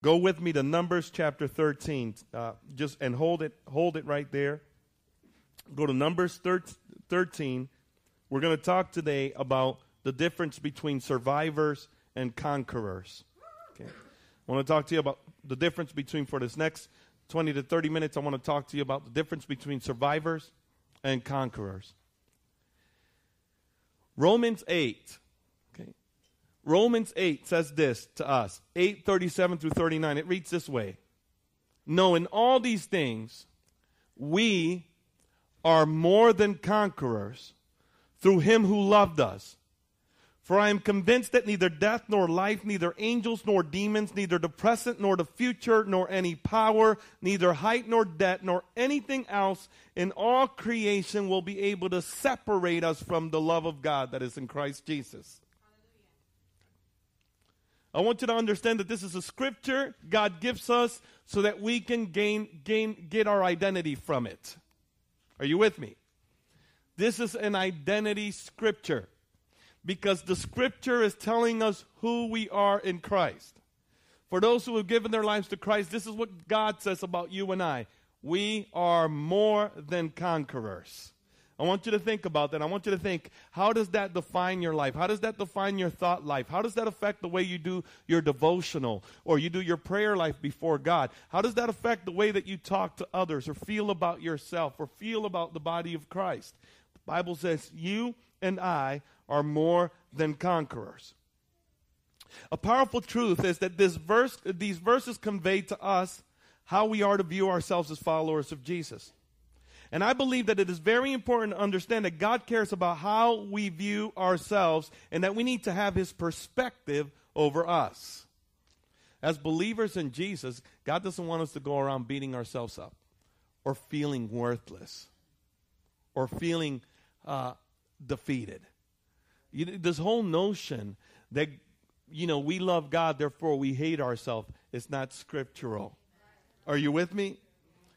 Go with me to Numbers chapter 13. Uh, just and hold it, hold it right there. Go to Numbers 13. We're going to talk today about the difference between survivors and conquerors. Okay. I want to talk to you about the difference between, for this next 20 to 30 minutes, I want to talk to you about the difference between survivors and conquerors. Romans 8 Romans 8 says this to us 8:37 through 39. It reads this way No, in all these things, we are more than conquerors through him who loved us. For I am convinced that neither death nor life, neither angels nor demons, neither the present nor the future, nor any power, neither height nor depth, nor anything else in all creation will be able to separate us from the love of God that is in Christ Jesus. I want you to understand that this is a scripture God gives us so that we can gain, gain, get our identity from it. Are you with me? This is an identity scripture because the scripture is telling us who we are in Christ. For those who have given their lives to Christ, this is what God says about you and I. We are more than conquerors. I want you to think about that. I want you to think, how does that define your life? How does that define your thought life? How does that affect the way you do your devotional or you do your prayer life before God? How does that affect the way that you talk to others or feel about yourself or feel about the body of Christ? The Bible says, you and I are more than conquerors. A powerful truth is that this verse, these verses convey to us how we are to view ourselves as followers of Jesus. And I believe that it is very important to understand that God cares about how we view ourselves and that we need to have His perspective over us. As believers in Jesus, God doesn't want us to go around beating ourselves up or feeling worthless or feeling uh, defeated. You, this whole notion that, you know, we love God, therefore we hate ourselves, is not scriptural. Are you with me?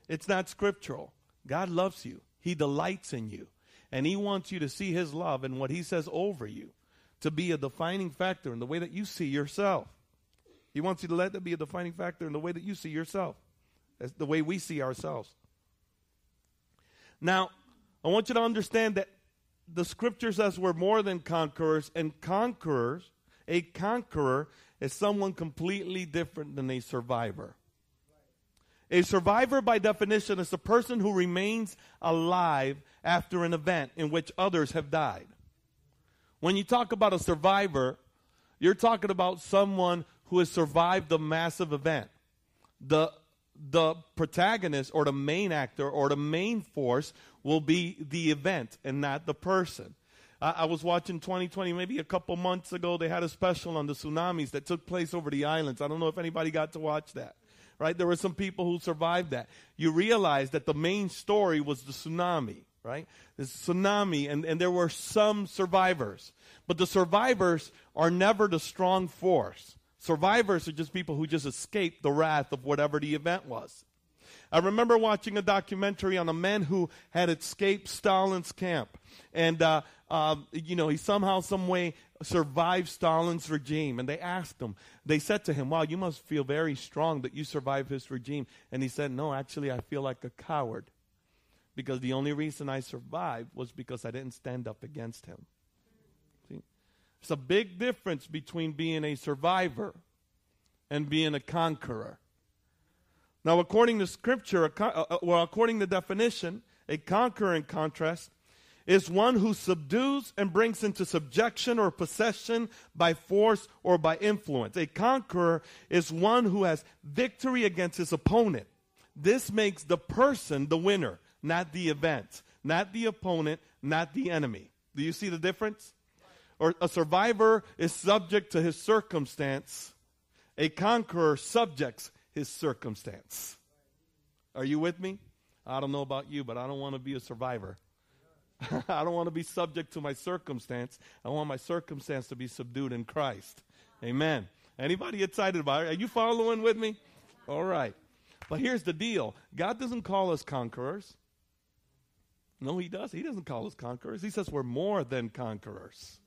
It's not scriptural. God loves you. He delights in you. And He wants you to see His love and what He says over you to be a defining factor in the way that you see yourself. He wants you to let that be a defining factor in the way that you see yourself, as the way we see ourselves. Now, I want you to understand that the scripture says we're more than conquerors, and conquerors, a conqueror is someone completely different than a survivor. A survivor, by definition, is a person who remains alive after an event in which others have died. When you talk about a survivor, you're talking about someone who has survived the massive event. The, the protagonist or the main actor or the main force will be the event and not the person. I, I was watching 2020 maybe a couple months ago. They had a special on the tsunamis that took place over the islands. I don't know if anybody got to watch that right? There were some people who survived that. You realize that the main story was the tsunami, right? The tsunami, and, and there were some survivors. But the survivors are never the strong force. Survivors are just people who just escaped the wrath of whatever the event was. I remember watching a documentary on a man who had escaped Stalin's camp. And, uh, uh, you know, he somehow, some way survived Stalin's regime. And they asked him, they said to him, Wow, you must feel very strong that you survived his regime. And he said, No, actually, I feel like a coward. Because the only reason I survived was because I didn't stand up against him. See? It's a big difference between being a survivor and being a conqueror. Now, according to Scripture, uh, uh, well, according to definition, a conqueror, in contrast, is one who subdues and brings into subjection or possession by force or by influence. A conqueror is one who has victory against his opponent. This makes the person the winner, not the event, not the opponent, not the enemy. Do you see the difference? Or a survivor is subject to his circumstance. A conqueror subjects his circumstance. Are you with me? I don't know about you, but I don't want to be a survivor. I don't want to be subject to my circumstance. I want my circumstance to be subdued in Christ. Amen. Anybody excited about it? Are you following with me? All right. But here's the deal God doesn't call us conquerors. No, He does. He doesn't call us conquerors. He says we're more than conquerors.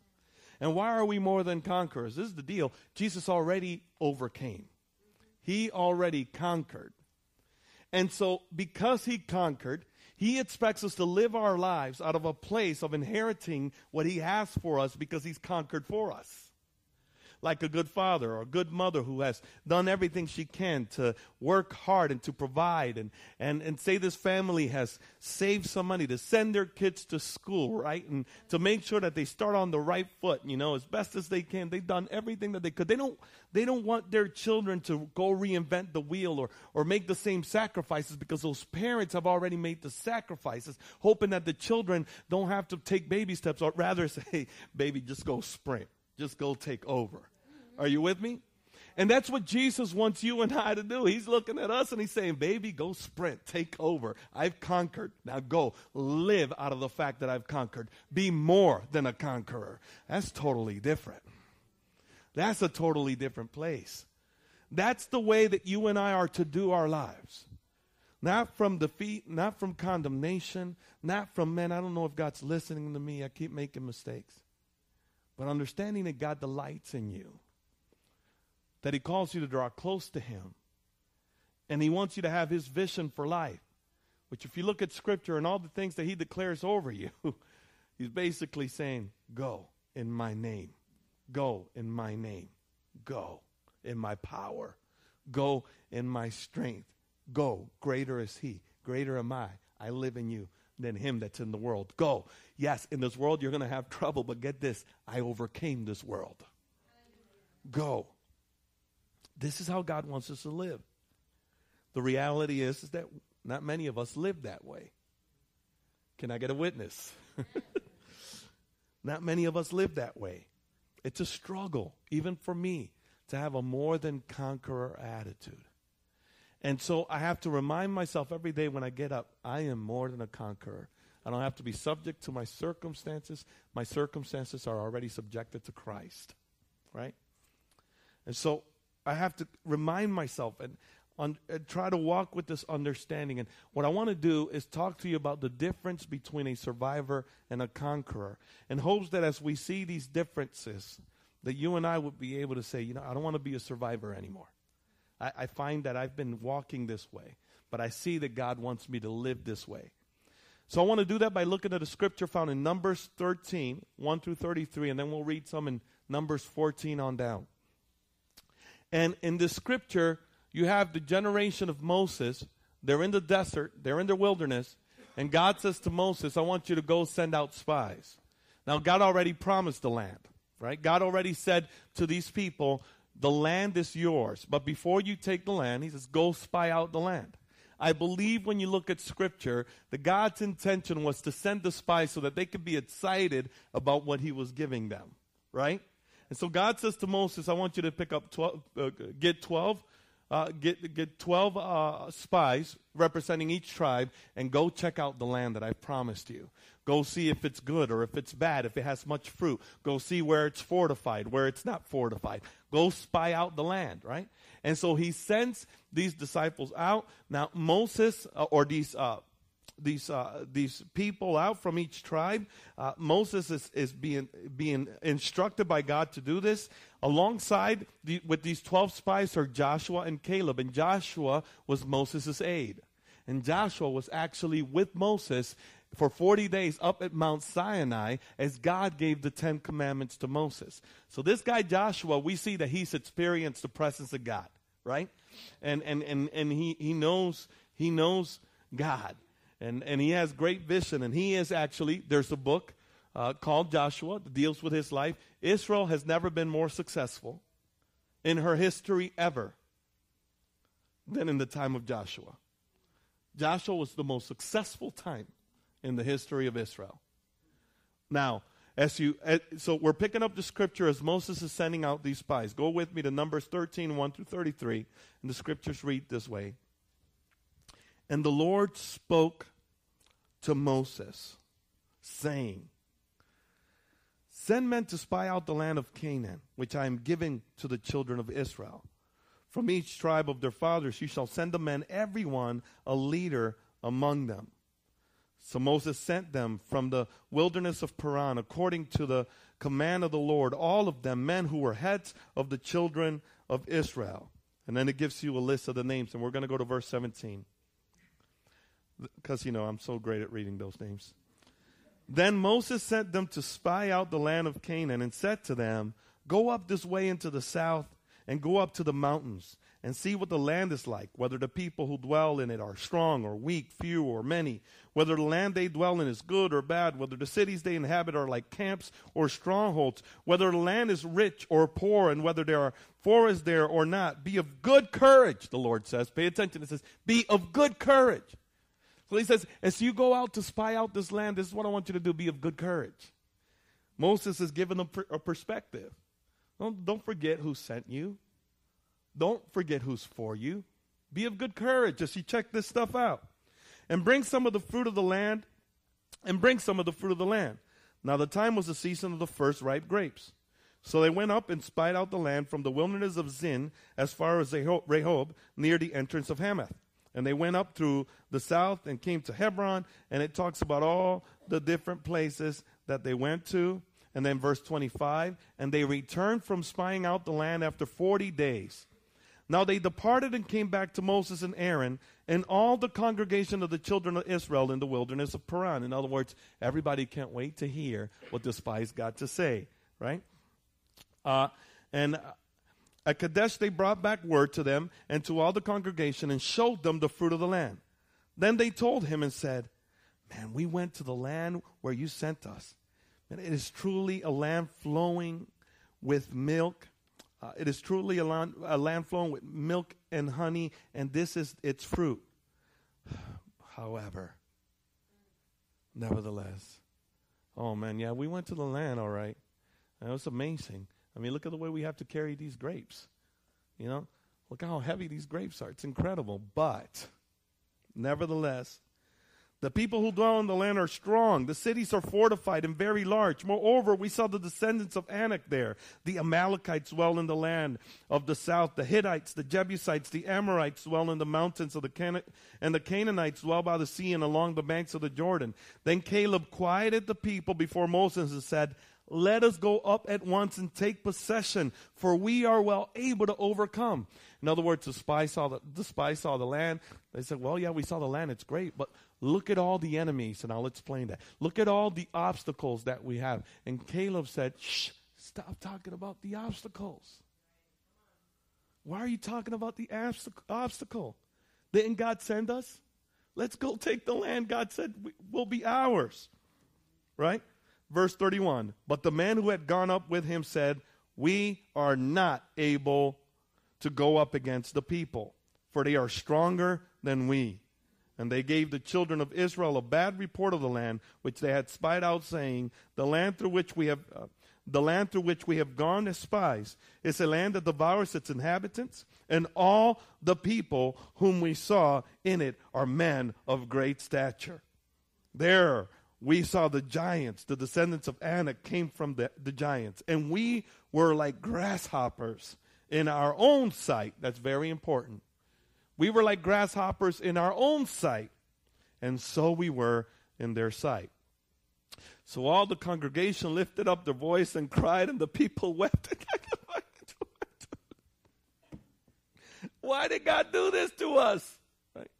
And why are we more than conquerors? This is the deal. Jesus already overcame. He already conquered. And so, because he conquered, he expects us to live our lives out of a place of inheriting what he has for us because he's conquered for us like a good father or a good mother who has done everything she can to work hard and to provide and, and, and say this family has saved some money to send their kids to school, right? And to make sure that they start on the right foot, you know, as best as they can. They've done everything that they could. They don't, they don't want their children to go reinvent the wheel or, or make the same sacrifices because those parents have already made the sacrifices, hoping that the children don't have to take baby steps or rather say, hey, baby, just go sprint. Just go take over. Are you with me? And that's what Jesus wants you and I to do. He's looking at us and he's saying, Baby, go sprint, take over. I've conquered. Now go live out of the fact that I've conquered. Be more than a conqueror. That's totally different. That's a totally different place. That's the way that you and I are to do our lives. Not from defeat, not from condemnation, not from, man, I don't know if God's listening to me. I keep making mistakes. But understanding that God delights in you that He calls you to draw close to Him. And He wants you to have His vision for life. Which, if you look at Scripture and all the things that He declares over you, He's basically saying, Go in my name. Go in my name. Go in my power. Go in my strength. Go. Greater is He. Greater am I. I live in you than him that's in the world. Go. Yes, in this world you're going to have trouble, but get this I overcame this world. Go. This is how God wants us to live. The reality is, is that not many of us live that way. Can I get a witness? not many of us live that way. It's a struggle, even for me, to have a more than conqueror attitude. And so I have to remind myself every day when I get up, I am more than a conqueror. I don't have to be subject to my circumstances. My circumstances are already subjected to Christ, right? And so I have to remind myself and, and uh, try to walk with this understanding. And what I want to do is talk to you about the difference between a survivor and a conqueror, in hopes that as we see these differences, that you and I would be able to say, you know, I don't want to be a survivor anymore. I, I find that I've been walking this way, but I see that God wants me to live this way. So I want to do that by looking at a scripture found in Numbers 13, 1 through 33, and then we'll read some in Numbers 14 on down. And in the scripture, you have the generation of Moses. They're in the desert, they're in the wilderness, and God says to Moses, I want you to go send out spies. Now, God already promised the land, right? God already said to these people, the land is yours. But before you take the land, he says, go spy out the land. I believe when you look at scripture, that God's intention was to send the spies so that they could be excited about what he was giving them, right? And so God says to Moses, I want you to pick up 12, uh, get 12, uh, get, get 12 uh, spies representing each tribe and go check out the land that I've promised you. Go see if it's good or if it's bad, if it has much fruit. Go see where it's fortified, where it's not fortified. Go spy out the land, right? And so he sends these disciples out. Now, Moses, uh, or these uh, these uh, these people out from each tribe. Uh, Moses is, is being being instructed by God to do this. Alongside the, with these twelve spies are Joshua and Caleb, and Joshua was Moses' aide, and Joshua was actually with Moses for 40 days up at Mount Sinai as God gave the Ten Commandments to Moses. So this guy Joshua, we see that he's experienced the presence of God, right? And and and and he he knows he knows God and, and he has great vision. And he is actually, there's a book uh, called Joshua that deals with his life. Israel has never been more successful in her history ever than in the time of Joshua. Joshua was the most successful time in the history of Israel. Now, as you so we're picking up the scripture as Moses is sending out these spies. Go with me to Numbers 13, 1 through 33, and the scriptures read this way. And the Lord spoke to Moses, saying, Send men to spy out the land of Canaan, which I am giving to the children of Israel. From each tribe of their fathers you shall send the men, every one a leader among them. So Moses sent them from the wilderness of Paran, according to the command of the Lord, all of them men who were heads of the children of Israel. And then it gives you a list of the names, and we're going to go to verse 17. Because, you know, I'm so great at reading those names. Then Moses sent them to spy out the land of Canaan and said to them, Go up this way into the south and go up to the mountains and see what the land is like, whether the people who dwell in it are strong or weak, few or many, whether the land they dwell in is good or bad, whether the cities they inhabit are like camps or strongholds, whether the land is rich or poor, and whether there are forests there or not. Be of good courage, the Lord says. Pay attention. It says, Be of good courage. So he says, As you go out to spy out this land, this is what I want you to do. Be of good courage. Moses is giving them a perspective. Don't, don't forget who sent you. Don't forget who's for you. Be of good courage as you check this stuff out. And bring some of the fruit of the land, and bring some of the fruit of the land. Now the time was the season of the first ripe grapes. So they went up and spied out the land from the wilderness of Zin as far as Rehob, near the entrance of Hamath. And they went up through the south and came to Hebron, and it talks about all the different places that they went to. And then verse 25, and they returned from spying out the land after 40 days. Now they departed and came back to Moses and Aaron and all the congregation of the children of Israel in the wilderness of Paran. In other words, everybody can't wait to hear what the spies got to say, right? Uh, and at Kadesh they brought back word to them and to all the congregation and showed them the fruit of the land. Then they told him and said, Man, we went to the land where you sent us. And it is truly a land flowing with milk uh, it is truly a land, a land flowing with milk and honey, and this is its fruit. However, nevertheless, oh man, yeah, we went to the land, all right. It was amazing. I mean, look at the way we have to carry these grapes. You know, look how heavy these grapes are. It's incredible. But, nevertheless, the people who dwell in the land are strong. The cities are fortified and very large. Moreover, we saw the descendants of Anak there. The Amalekites dwell in the land of the south. The Hittites, the Jebusites, the Amorites dwell in the mountains of the Can- and the Canaanites dwell by the sea and along the banks of the Jordan. Then Caleb quieted the people before Moses and said, let us go up at once and take possession, for we are well able to overcome. In other words, the spies saw the, the spies saw the land. They said, Well, yeah, we saw the land, it's great, but Look at all the enemies, and I'll explain that. Look at all the obstacles that we have. And Caleb said, Shh, stop talking about the obstacles. Why are you talking about the obstacle? Didn't God send us? Let's go take the land God said will be ours. Right? Verse 31 But the man who had gone up with him said, We are not able to go up against the people, for they are stronger than we. And they gave the children of Israel a bad report of the land which they had spied out, saying, The land through which we have uh, the land through which we have gone as spies is a land that devours its inhabitants, and all the people whom we saw in it are men of great stature. There we saw the giants, the descendants of Anak came from the, the giants, and we were like grasshoppers in our own sight. That's very important. We were like grasshoppers in our own sight, and so we were in their sight. So all the congregation lifted up their voice and cried, and the people wept. Why did God do this to us? Right?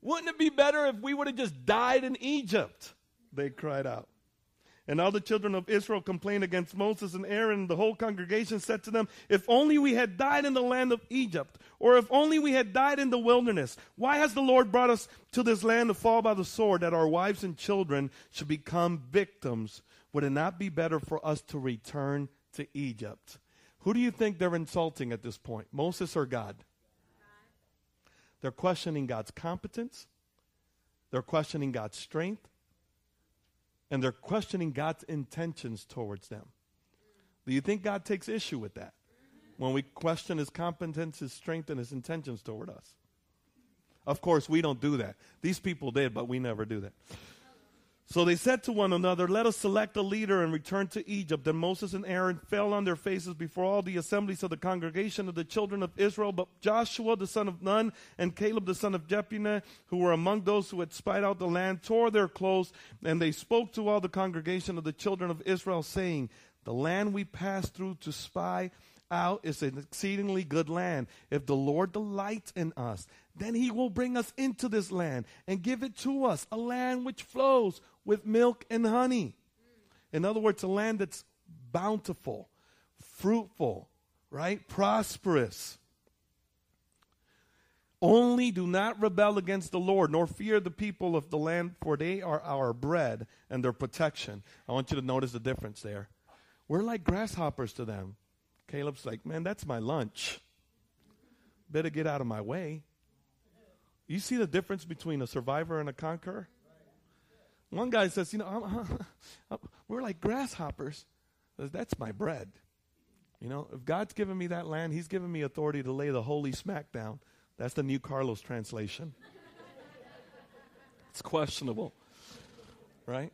Wouldn't it be better if we would have just died in Egypt? They cried out. And all the children of Israel complained against Moses and Aaron. The whole congregation said to them, If only we had died in the land of Egypt, or if only we had died in the wilderness. Why has the Lord brought us to this land to fall by the sword, that our wives and children should become victims? Would it not be better for us to return to Egypt? Who do you think they're insulting at this point, Moses or God? They're questioning God's competence. They're questioning God's strength and they're questioning God's intentions towards them. Do you think God takes issue with that? When we question his competence, his strength, and his intentions toward us. Of course, we don't do that. These people did, but we never do that. So they said to one another, Let us select a leader and return to Egypt. Then Moses and Aaron fell on their faces before all the assemblies of the congregation of the children of Israel. But Joshua the son of Nun and Caleb the son of Jephunneh, who were among those who had spied out the land, tore their clothes, and they spoke to all the congregation of the children of Israel, saying, The land we passed through to spy out is an exceedingly good land. If the Lord delights in us, then he will bring us into this land and give it to us, a land which flows with milk and honey. In other words, a land that's bountiful, fruitful, right? Prosperous. Only do not rebel against the Lord, nor fear the people of the land, for they are our bread and their protection. I want you to notice the difference there. We're like grasshoppers to them. Caleb's like, man, that's my lunch. Better get out of my way. You see the difference between a survivor and a conqueror? One guy says, you know, I'm, I'm, we're like grasshoppers. Says, That's my bread. You know, if God's given me that land, He's given me authority to lay the holy smack down. That's the New Carlos translation. it's questionable, right?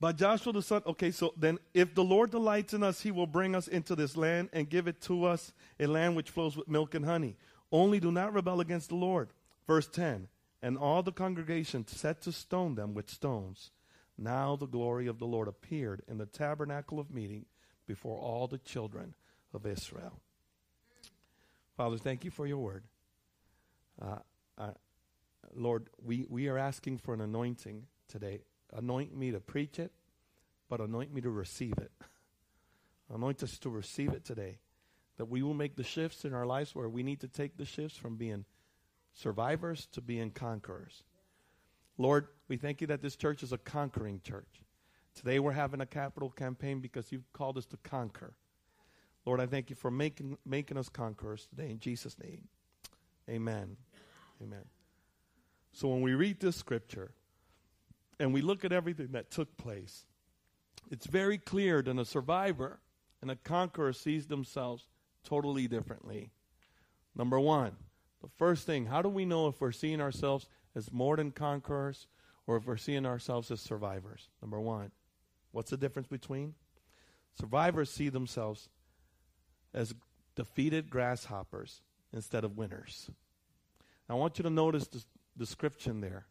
But Joshua the son, okay, so then if the Lord delights in us, he will bring us into this land and give it to us, a land which flows with milk and honey. Only do not rebel against the Lord. Verse 10 And all the congregation set to stone them with stones. Now the glory of the Lord appeared in the tabernacle of meeting before all the children of Israel. Father, thank you for your word. Uh, uh, Lord, we, we are asking for an anointing today. Anoint me to preach it, but anoint me to receive it. anoint us to receive it today. That we will make the shifts in our lives where we need to take the shifts from being survivors to being conquerors. Lord, we thank you that this church is a conquering church. Today we're having a capital campaign because you've called us to conquer. Lord, I thank you for making, making us conquerors today. In Jesus' name, amen. Amen. So when we read this scripture and we look at everything that took place, it's very clear that a survivor and a conqueror sees themselves totally differently. Number one, the first thing, how do we know if we're seeing ourselves as more than conquerors or if we're seeing ourselves as survivors? Number one, what's the difference between? Survivors see themselves as defeated grasshoppers instead of winners. I want you to notice the description there.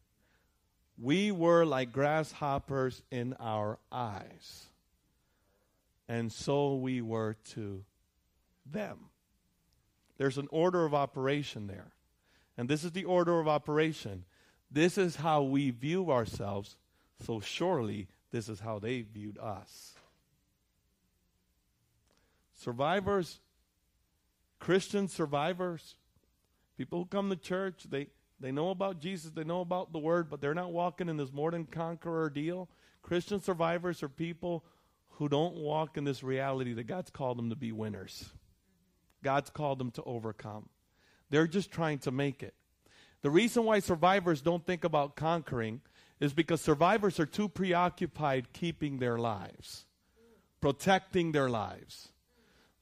We were like grasshoppers in our eyes, and so we were to them. There's an order of operation there. And this is the order of operation. This is how we view ourselves, so surely this is how they viewed us. Survivors, Christian survivors, people who come to church, they, they know about Jesus, they know about the Word, but they're not walking in this more than conqueror deal. Christian survivors are people who don't walk in this reality that God's called them to be winners. God's called them to overcome. They're just trying to make it. The reason why survivors don't think about conquering is because survivors are too preoccupied keeping their lives, protecting their lives.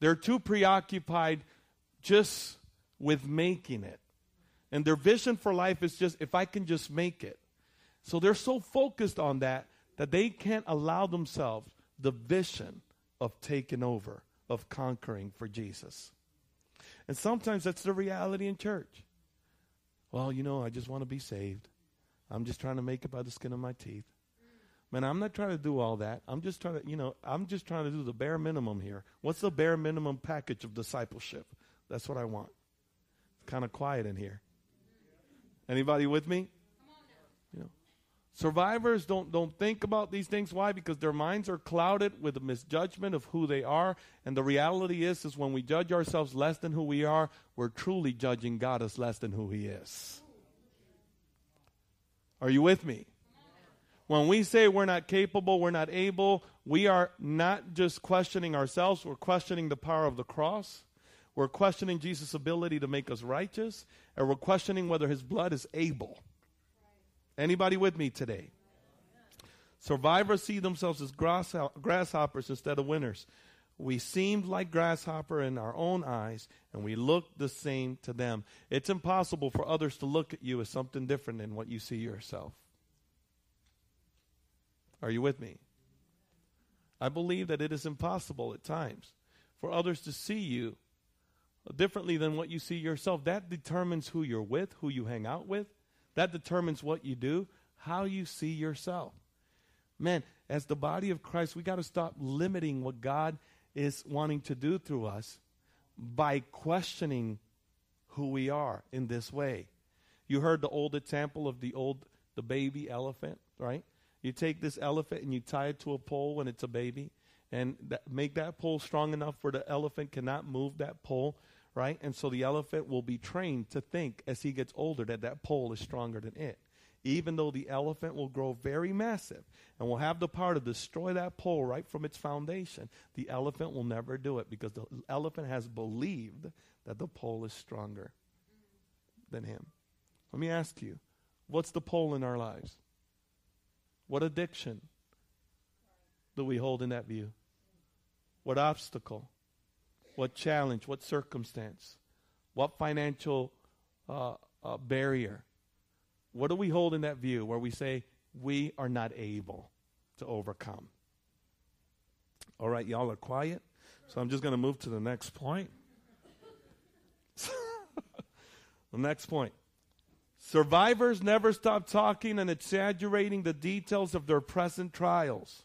They're too preoccupied just with making it. And their vision for life is just if I can just make it. So they're so focused on that that they can't allow themselves the vision of taking over, of conquering for Jesus. And sometimes that's the reality in church. Well, you know, I just want to be saved. I'm just trying to make it by the skin of my teeth. Man, I'm not trying to do all that. I'm just trying to, you know, I'm just trying to do the bare minimum here. What's the bare minimum package of discipleship? That's what I want. It's kind of quiet in here. Anybody with me? Survivors don't don't think about these things. Why? Because their minds are clouded with a misjudgment of who they are. And the reality is, is when we judge ourselves less than who we are, we're truly judging God as less than who He is. Are you with me? When we say we're not capable, we're not able, we are not just questioning ourselves, we're questioning the power of the cross. We're questioning Jesus' ability to make us righteous, and we're questioning whether his blood is able. Anybody with me today? Survivors see themselves as grasshoppers instead of winners. We seemed like grasshopper in our own eyes, and we looked the same to them. It's impossible for others to look at you as something different than what you see yourself. Are you with me? I believe that it is impossible at times for others to see you differently than what you see yourself. That determines who you're with, who you hang out with. That determines what you do, how you see yourself. Man, as the body of Christ, we got to stop limiting what God is wanting to do through us by questioning who we are in this way. You heard the old example of the old the baby elephant, right? You take this elephant and you tie it to a pole when it's a baby and that, make that pole strong enough where the elephant cannot move that pole, right? And so the elephant will be trained to think as he gets older that that pole is stronger than it. Even though the elephant will grow very massive and will have the power to destroy that pole right from its foundation, the elephant will never do it because the elephant has believed that the pole is stronger than him. Let me ask you what's the pole in our lives? What addiction do we hold in that view? What obstacle? What challenge? What circumstance? What financial uh, uh, barrier? What do we hold in that view where we say we are not able to overcome? All right, y'all are quiet. So I'm just going to move to the next point. the next point. Survivors never stop talking and exaggerating the details of their present trials.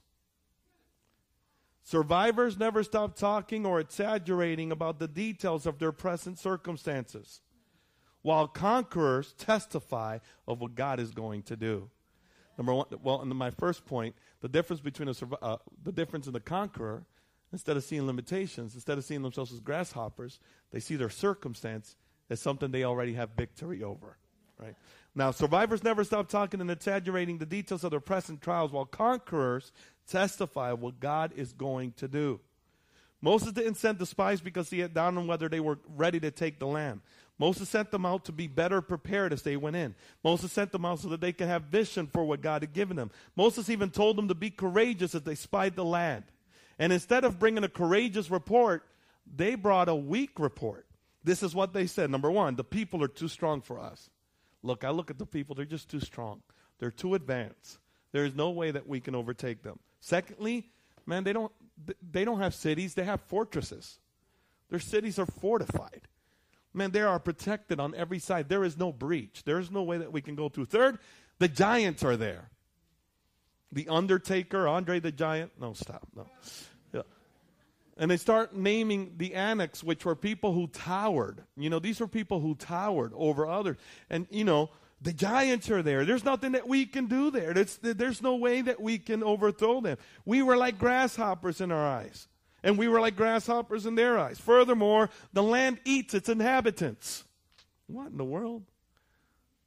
Survivors never stop talking or exaggerating about the details of their present circumstances, while conquerors testify of what God is going to do. Number one, well, in my first point, the difference between a, uh, the difference in the conqueror, instead of seeing limitations, instead of seeing themselves as grasshoppers, they see their circumstance as something they already have victory over. Right now, survivors never stop talking and exaggerating the details of their present trials, while conquerors testify what God is going to do. Moses didn't send the spies because he had doubted whether they were ready to take the land. Moses sent them out to be better prepared as they went in. Moses sent them out so that they could have vision for what God had given them. Moses even told them to be courageous as they spied the land. And instead of bringing a courageous report, they brought a weak report. This is what they said. Number one, the people are too strong for us. Look, I look at the people, they're just too strong. They're too advanced. There is no way that we can overtake them. Secondly, man, they don't they don't have cities, they have fortresses. Their cities are fortified. Man, they are protected on every side. There is no breach. There is no way that we can go through. Third, the giants are there. The Undertaker, Andre the Giant. No, stop. No. Yeah. And they start naming the Anaks, which were people who towered. You know, these were people who towered over others. And, you know, the giants are there. There's nothing that we can do there. There's, there's no way that we can overthrow them. We were like grasshoppers in our eyes, and we were like grasshoppers in their eyes. Furthermore, the land eats its inhabitants. What in the world?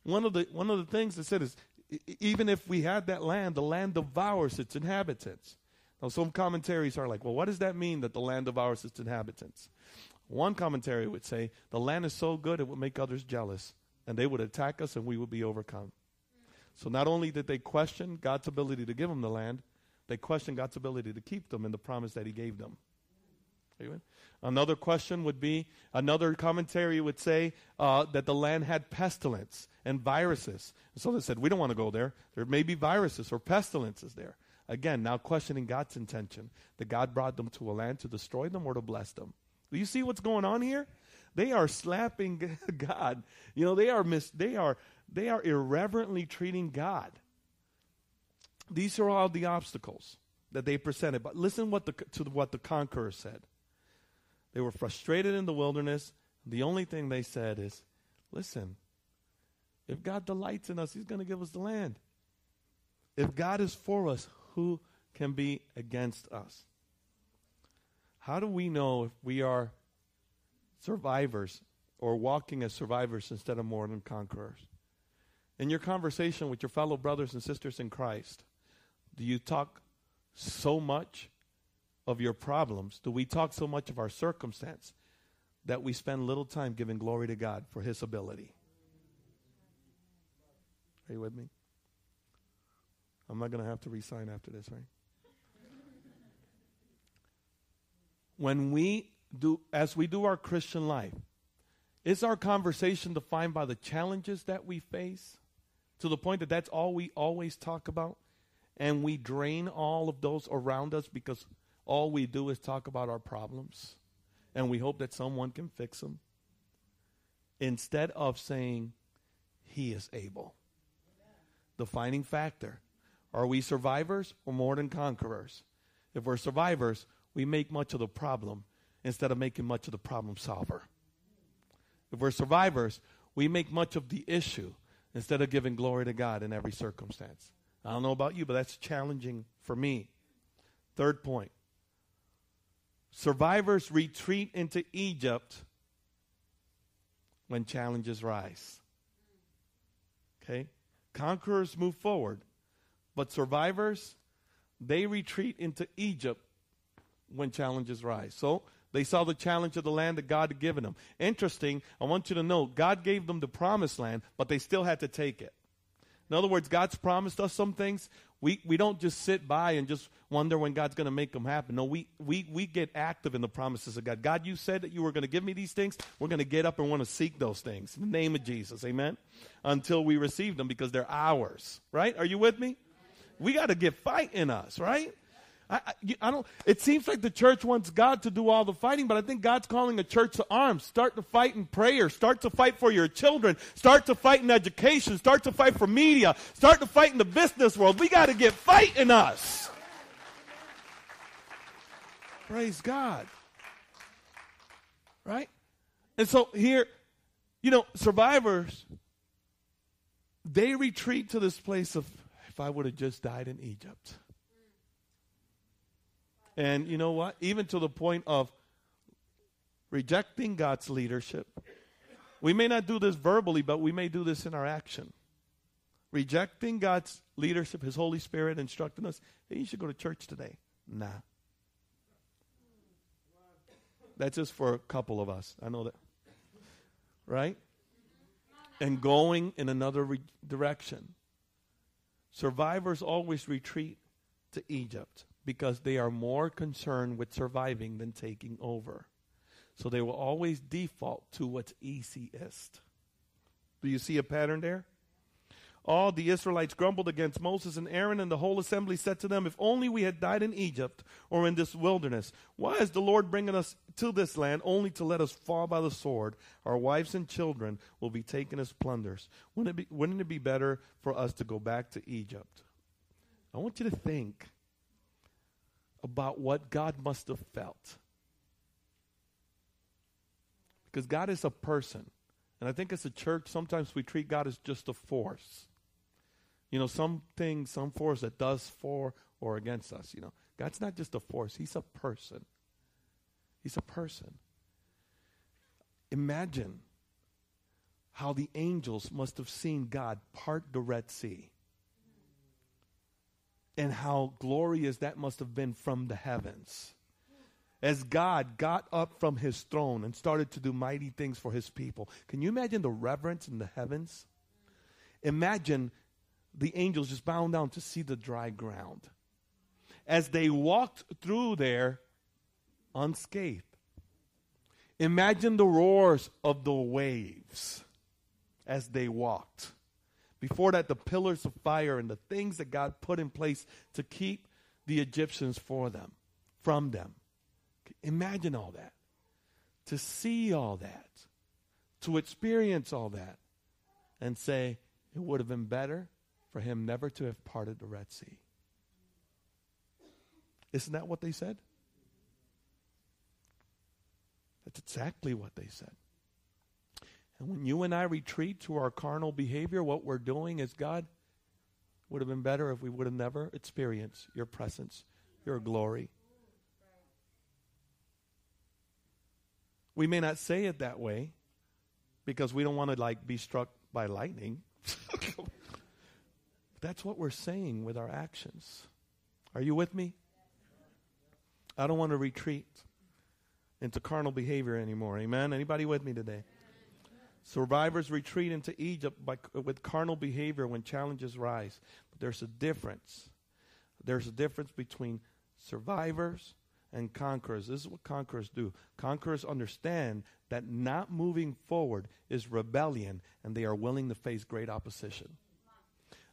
One of the, one of the things that said is even if we had that land, the land devours its inhabitants. Now, some commentaries are like, well, what does that mean that the land devours its inhabitants? One commentary would say the land is so good it would make others jealous and they would attack us and we would be overcome. So not only did they question God's ability to give them the land, they questioned God's ability to keep them in the promise that He gave them. Amen. Another question would be another commentary would say uh, that the land had pestilence and viruses. And so they said, We don't want to go there. There may be viruses or pestilences there. Again, now questioning God's intention that God brought them to a land to destroy them or to bless them. Do you see what's going on here? They are slapping God. You know, they are mis- they are they are irreverently treating God. These are all the obstacles that they presented. But listen what the, to what the conqueror said. They were frustrated in the wilderness. The only thing they said is, listen, if God delights in us, He's going to give us the land. If God is for us, who can be against us? How do we know if we are survivors or walking as survivors instead of more than conquerors. In your conversation with your fellow brothers and sisters in Christ, do you talk so much of your problems? Do we talk so much of our circumstance that we spend little time giving glory to God for His ability? Are you with me? I'm not going to have to resign after this, right? When we do as we do our Christian life? Is our conversation defined by the challenges that we face to the point that that's all we always talk about? And we drain all of those around us because all we do is talk about our problems and we hope that someone can fix them instead of saying, He is able. Defining factor. Are we survivors or more than conquerors? If we're survivors, we make much of the problem instead of making much of the problem solver. If we're survivors, we make much of the issue instead of giving glory to God in every circumstance. I don't know about you, but that's challenging for me. Third point survivors retreat into Egypt when challenges rise. Okay? Conquerors move forward, but survivors, they retreat into Egypt when challenges rise. So they saw the challenge of the land that God had given them. Interesting, I want you to know God gave them the promised land, but they still had to take it. In other words, God's promised us some things. We, we don't just sit by and just wonder when God's going to make them happen. No, we, we, we get active in the promises of God. God, you said that you were going to give me these things. We're going to get up and want to seek those things in the name of Jesus. Amen. Until we receive them because they're ours. Right? Are you with me? We got to get fight in us, right? I, I, I, don't. It seems like the church wants God to do all the fighting, but I think God's calling a church to arms. Start to fight in prayer. Start to fight for your children. Start to fight in education. Start to fight for media. Start to fight in the business world. We got to get fight in us. Praise God. Right? And so here, you know, survivors, they retreat to this place of, if I would have just died in Egypt. And you know what? Even to the point of rejecting God's leadership. We may not do this verbally, but we may do this in our action. Rejecting God's leadership, His Holy Spirit instructing us, hey, you should go to church today. Nah. That's just for a couple of us. I know that. Right? And going in another re- direction. Survivors always retreat to Egypt because they are more concerned with surviving than taking over. So they will always default to what's easiest. Do you see a pattern there? All the Israelites grumbled against Moses and Aaron, and the whole assembly said to them, If only we had died in Egypt or in this wilderness. Why is the Lord bringing us to this land only to let us fall by the sword? Our wives and children will be taken as plunders. Wouldn't it be, wouldn't it be better for us to go back to Egypt? I want you to think about what God must have felt. Because God is a person. And I think as a church, sometimes we treat God as just a force. You know, something, some force that does for or against us. You know, God's not just a force, He's a person. He's a person. Imagine how the angels must have seen God part the Red Sea and how glorious that must have been from the heavens. As God got up from his throne and started to do mighty things for his people. Can you imagine the reverence in the heavens? Imagine the angels just bowing down to see the dry ground. As they walked through there unscathed. Imagine the roars of the waves as they walked. Before that, the pillars of fire and the things that God put in place to keep the Egyptians for them, from them. Imagine all that. To see all that, to experience all that, and say, it would have been better for him never to have parted the Red Sea. Isn't that what they said? That's exactly what they said. And when you and I retreat to our carnal behavior, what we're doing is God would have been better if we would have never experienced your presence, your glory. We may not say it that way because we don't want to like be struck by lightning. That's what we're saying with our actions. Are you with me? I don't want to retreat into carnal behavior anymore. Amen. Anybody with me today? Survivors retreat into Egypt by, with carnal behavior when challenges rise. But there's a difference. There's a difference between survivors and conquerors. This is what conquerors do. Conquerors understand that not moving forward is rebellion, and they are willing to face great opposition.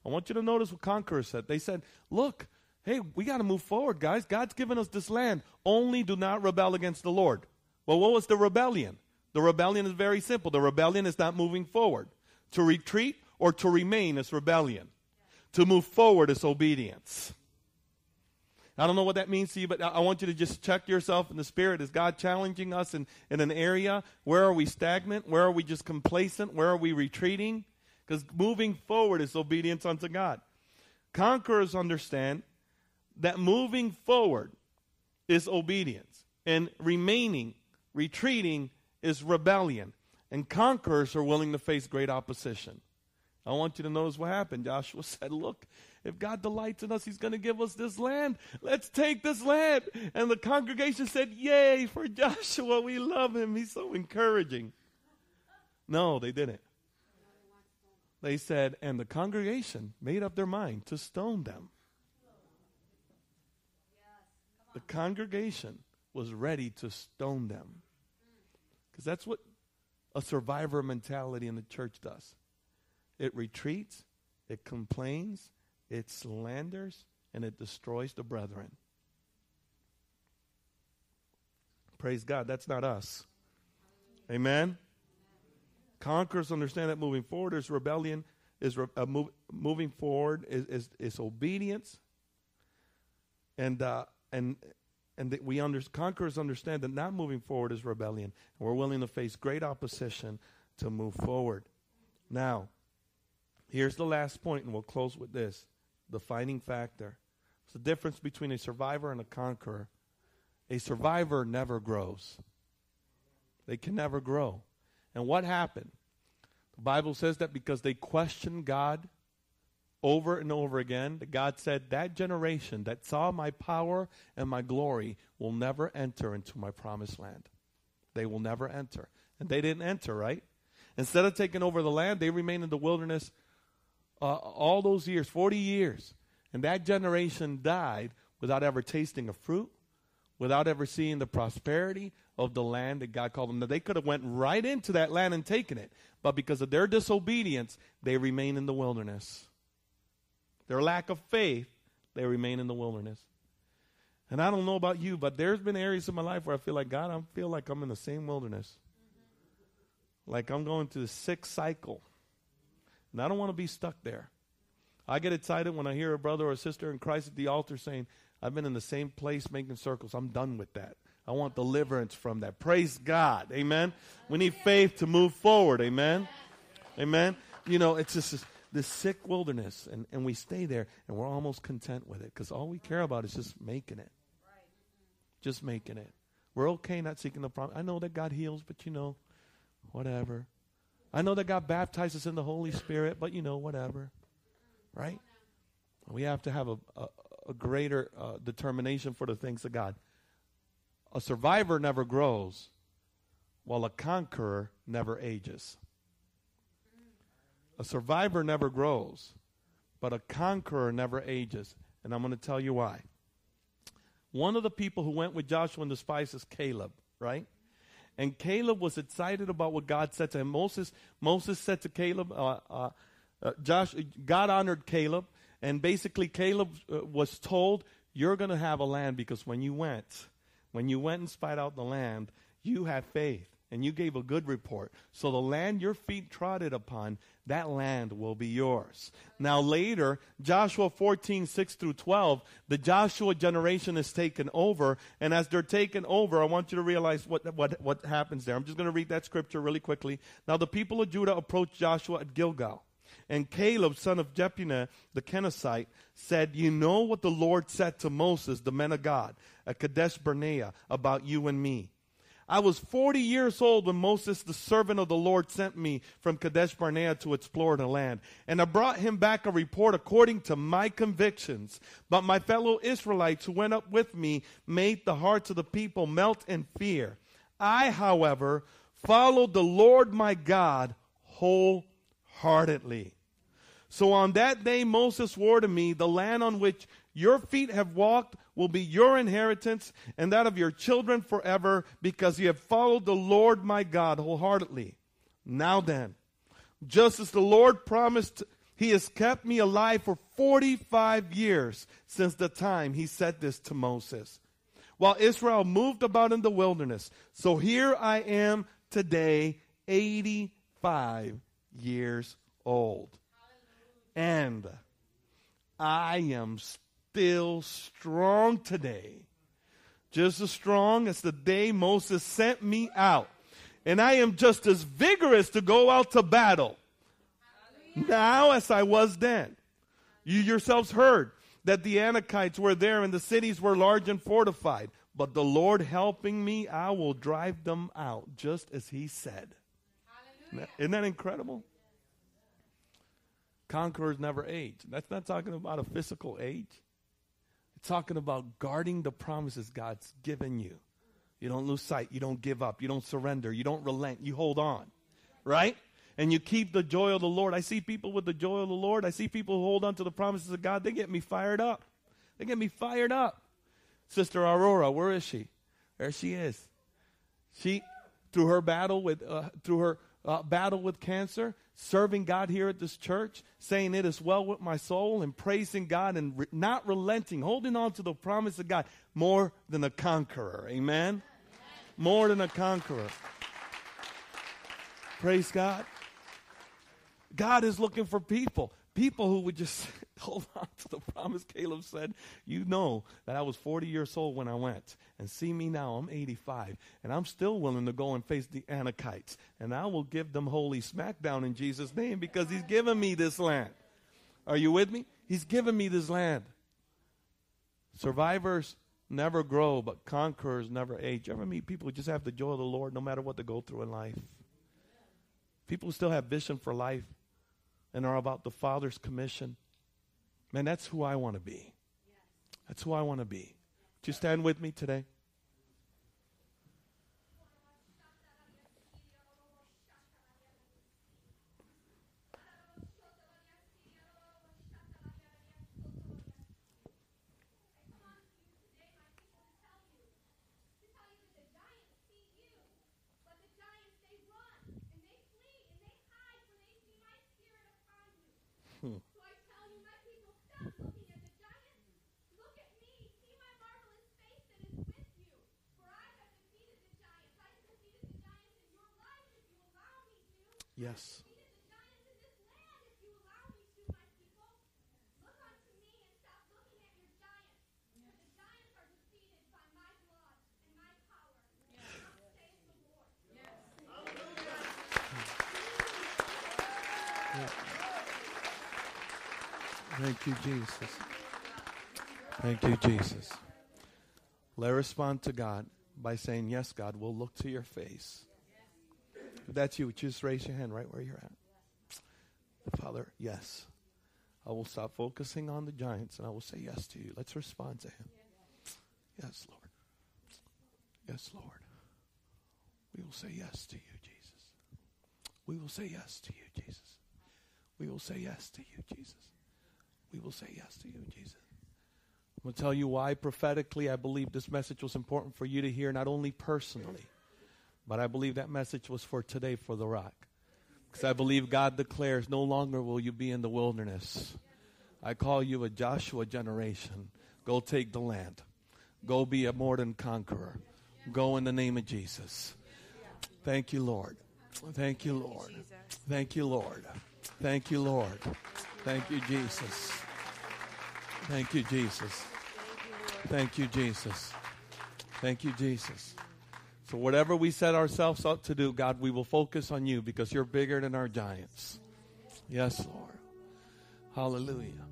I want you to notice what conquerors said. They said, Look, hey, we got to move forward, guys. God's given us this land. Only do not rebel against the Lord. Well, what was the rebellion? The rebellion is very simple. The rebellion is not moving forward. To retreat or to remain is rebellion. To move forward is obedience. I don't know what that means to you, but I want you to just check yourself in the spirit. Is God challenging us in, in an area? Where are we stagnant? Where are we just complacent? Where are we retreating? Because moving forward is obedience unto God. Conquerors understand that moving forward is obedience, and remaining, retreating is rebellion. And conquerors are willing to face great opposition. I want you to notice what happened. Joshua said, Look, if God delights in us, He's going to give us this land. Let's take this land. And the congregation said, Yay for Joshua. We love him. He's so encouraging. No, they didn't. They said, and the congregation made up their mind to stone them. The congregation was ready to stone them. Because that's what a survivor mentality in the church does it retreats, it complains, it slanders, and it destroys the brethren. Praise God. That's not us. Amen. Conquerors understand that moving forward is rebellion, is re- uh, move, moving forward is, is, is obedience, and uh, and and that we under, conquerors understand that not moving forward is rebellion. And we're willing to face great opposition to move forward. Now, here's the last point, and we'll close with this the defining factor. It's the difference between a survivor and a conqueror. A survivor never grows, they can never grow. And what happened? The Bible says that because they questioned God over and over again, that God said, That generation that saw my power and my glory will never enter into my promised land. They will never enter. And they didn't enter, right? Instead of taking over the land, they remained in the wilderness uh, all those years, 40 years. And that generation died without ever tasting a fruit, without ever seeing the prosperity of the land that God called them. Now, they could have went right into that land and taken it, but because of their disobedience, they remain in the wilderness. Their lack of faith, they remain in the wilderness. And I don't know about you, but there's been areas in my life where I feel like God, I feel like I'm in the same wilderness. Like I'm going through the sixth cycle. And I don't want to be stuck there. I get excited when I hear a brother or a sister in Christ at the altar saying, I've been in the same place making circles. I'm done with that. I want deliverance from that. Praise God. Amen. We need faith to move forward. Amen. Amen. You know, it's just this, sick wilderness, and, and we stay there, and we're almost content with it because all we care about is just making it. Just making it. We're okay not seeking the promise. I know that God heals, but you know, whatever. I know that God baptizes in the Holy Spirit, but you know, whatever. Right? We have to have a, a, a greater uh, determination for the things of God. A survivor never grows, while a conqueror never ages. A survivor never grows, but a conqueror never ages. And I'm going to tell you why. One of the people who went with Joshua and the spies is Caleb, right? And Caleb was excited about what God said to him. Moses, Moses said to Caleb, uh, uh, uh, Josh, God honored Caleb, and basically Caleb uh, was told, "You're going to have a land because when you went, when you went and spied out the land, you had faith." And you gave a good report. So the land your feet trotted upon, that land will be yours. Now later, Joshua 14, 6 through 12, the Joshua generation is taken over. And as they're taken over, I want you to realize what, what, what happens there. I'm just going to read that scripture really quickly. Now the people of Judah approached Joshua at Gilgal. And Caleb, son of Jephunneh, the Kenizzite, said, You know what the Lord said to Moses, the man of God, at Kadesh Barnea, about you and me. I was 40 years old when Moses, the servant of the Lord, sent me from Kadesh Barnea to explore the land. And I brought him back a report according to my convictions. But my fellow Israelites who went up with me made the hearts of the people melt in fear. I, however, followed the Lord my God wholeheartedly. So on that day, Moses swore to me, The land on which your feet have walked will be your inheritance and that of your children forever because you have followed the Lord my God wholeheartedly. Now then, just as the Lord promised, he has kept me alive for 45 years since the time he said this to Moses. While Israel moved about in the wilderness. So here I am today, 85 years old. And I am still strong today. Just as strong as the day Moses sent me out. And I am just as vigorous to go out to battle now as I was then. You yourselves heard that the Anakites were there and the cities were large and fortified. But the Lord helping me, I will drive them out, just as He said. Hallelujah. Isn't that incredible? Conquerors never age. That's not talking about a physical age. Talking about guarding the promises God's given you. You don't lose sight. You don't give up. You don't surrender. You don't relent. You hold on. Right? And you keep the joy of the Lord. I see people with the joy of the Lord. I see people who hold on to the promises of God. They get me fired up. They get me fired up. Sister Aurora, where is she? There she is. She, through her battle with, uh, through her uh, battle with cancer, serving God here at this church, saying it is well with my soul, and praising God and re- not relenting, holding on to the promise of God, more than a conqueror. Amen? More than a conqueror. Praise God. God is looking for people. People who would just hold on to the promise. Caleb said, You know that I was 40 years old when I went. And see me now, I'm 85. And I'm still willing to go and face the Anakites. And I will give them holy smackdown in Jesus' name because He's given me this land. Are you with me? He's given me this land. Survivors never grow, but conquerors never age. You ever meet people who just have the joy of the Lord no matter what they go through in life? People who still have vision for life and are about the Father's commission. Man, that's who I want to be. That's who I want to be. Would you stand with me today? Yes. Thank you, Jesus. Thank you, Jesus. Let us respond to God by saying, Yes, God, we'll look to your face. If that's you, just raise your hand right where you're at. Father, yes. I will stop focusing on the giants and I will say yes to you. Let's respond to him. Yes, Lord. Yes, Lord. We will say yes to you, Jesus. We will say yes to you, Jesus. We will say yes to you, Jesus. We will say yes to you, Jesus. I'm going to tell you why prophetically I believe this message was important for you to hear, not only personally but I believe that message was for today for the rock. Because I believe God declares, no longer will you be in the wilderness. I call you a Joshua generation. Go take the land. Go be a more than conqueror. Go in the name of Jesus. Thank you, Lord. Thank you, Lord. Thank you, Lord. Thank you, Lord. Thank you, Jesus. Thank you, Jesus. Thank you, Jesus. Thank you, Jesus. So, whatever we set ourselves up to do, God, we will focus on you because you're bigger than our giants. Yes, Lord. Hallelujah.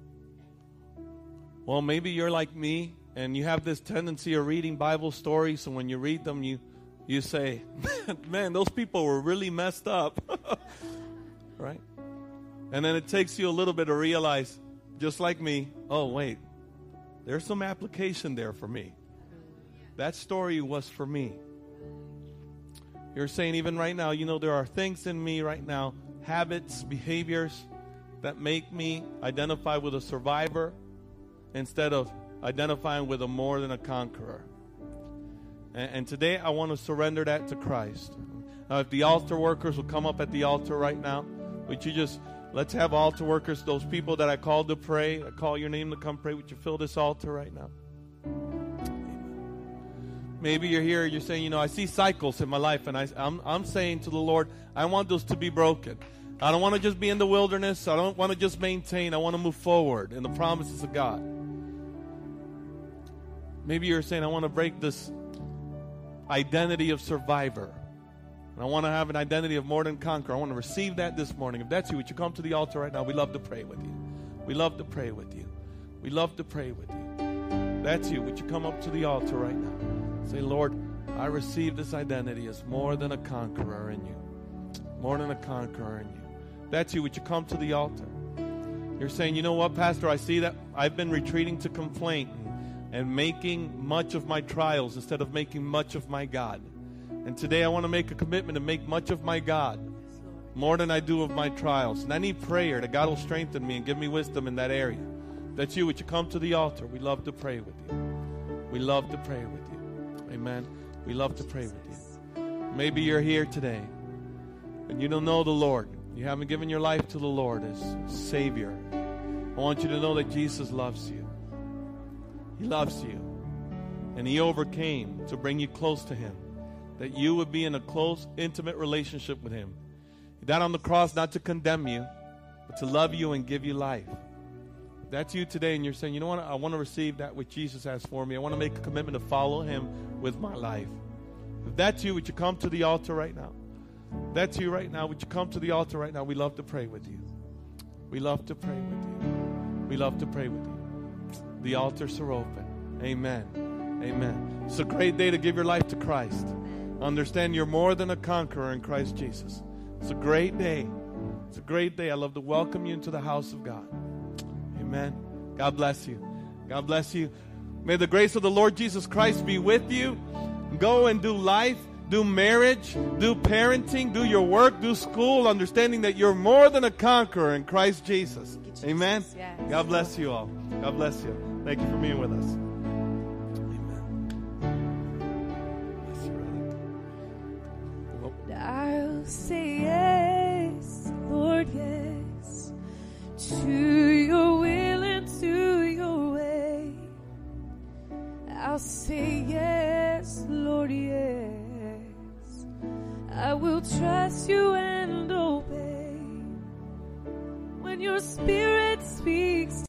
Well, maybe you're like me and you have this tendency of reading Bible stories, so when you read them, you, you say, man, man, those people were really messed up. right? And then it takes you a little bit to realize, just like me, oh, wait, there's some application there for me. That story was for me. You're saying, even right now, you know, there are things in me right now, habits, behaviors that make me identify with a survivor instead of identifying with a more than a conqueror. And, and today I want to surrender that to Christ. Now, if the altar workers will come up at the altar right now, would you just let's have altar workers, those people that I called to pray, I call your name to come pray. Would you fill this altar right now? Maybe you're here, you're saying, you know, I see cycles in my life, and I, I'm, I'm saying to the Lord, I want those to be broken. I don't want to just be in the wilderness. I don't want to just maintain. I want to move forward in the promises of God. Maybe you're saying, I want to break this identity of survivor. And I want to have an identity of more than conqueror. I want to receive that this morning. If that's you, would you come to the altar right now? We love to pray with you. We love to pray with you. We love to pray with you. That's you. Would you come up to the altar right now? Say, Lord, I receive this identity as more than a conqueror in you. More than a conqueror in you. That's you. Would you come to the altar? You're saying, you know what, Pastor? I see that I've been retreating to complaint and making much of my trials instead of making much of my God. And today I want to make a commitment to make much of my God more than I do of my trials. And I need prayer that God will strengthen me and give me wisdom in that area. That's you. Would you come to the altar? We love to pray with you. We love to pray with you. Amen. We love to pray with you. Maybe you're here today and you don't know the Lord. You haven't given your life to the Lord as Savior. I want you to know that Jesus loves you. He loves you. And He overcame to bring you close to Him. That you would be in a close, intimate relationship with Him. He died on the cross not to condemn you, but to love you and give you life. That's you today, and you're saying, you know what? I want to receive that which Jesus has for me. I want to make a commitment to follow Him with my life. If that's you, would you come to the altar right now? If that's you right now. Would you come to the altar right now? We love to pray with you. We love to pray with you. We love to pray with you. The altars are open. Amen. Amen. It's a great day to give your life to Christ. Understand you're more than a conqueror in Christ Jesus. It's a great day. It's a great day. I love to welcome you into the house of God. Amen. God bless you. God bless you. May the grace of the Lord Jesus Christ be with you. Go and do life, do marriage, do parenting, do your work, do school, understanding that you're more than a conqueror in Christ Jesus. Amen. God bless you all. God bless you. Thank you for being with us. Amen. You, I'll say yes, Lord, yes, to your I'll say yes, Lord, yes. I will trust you and obey when your spirit speaks.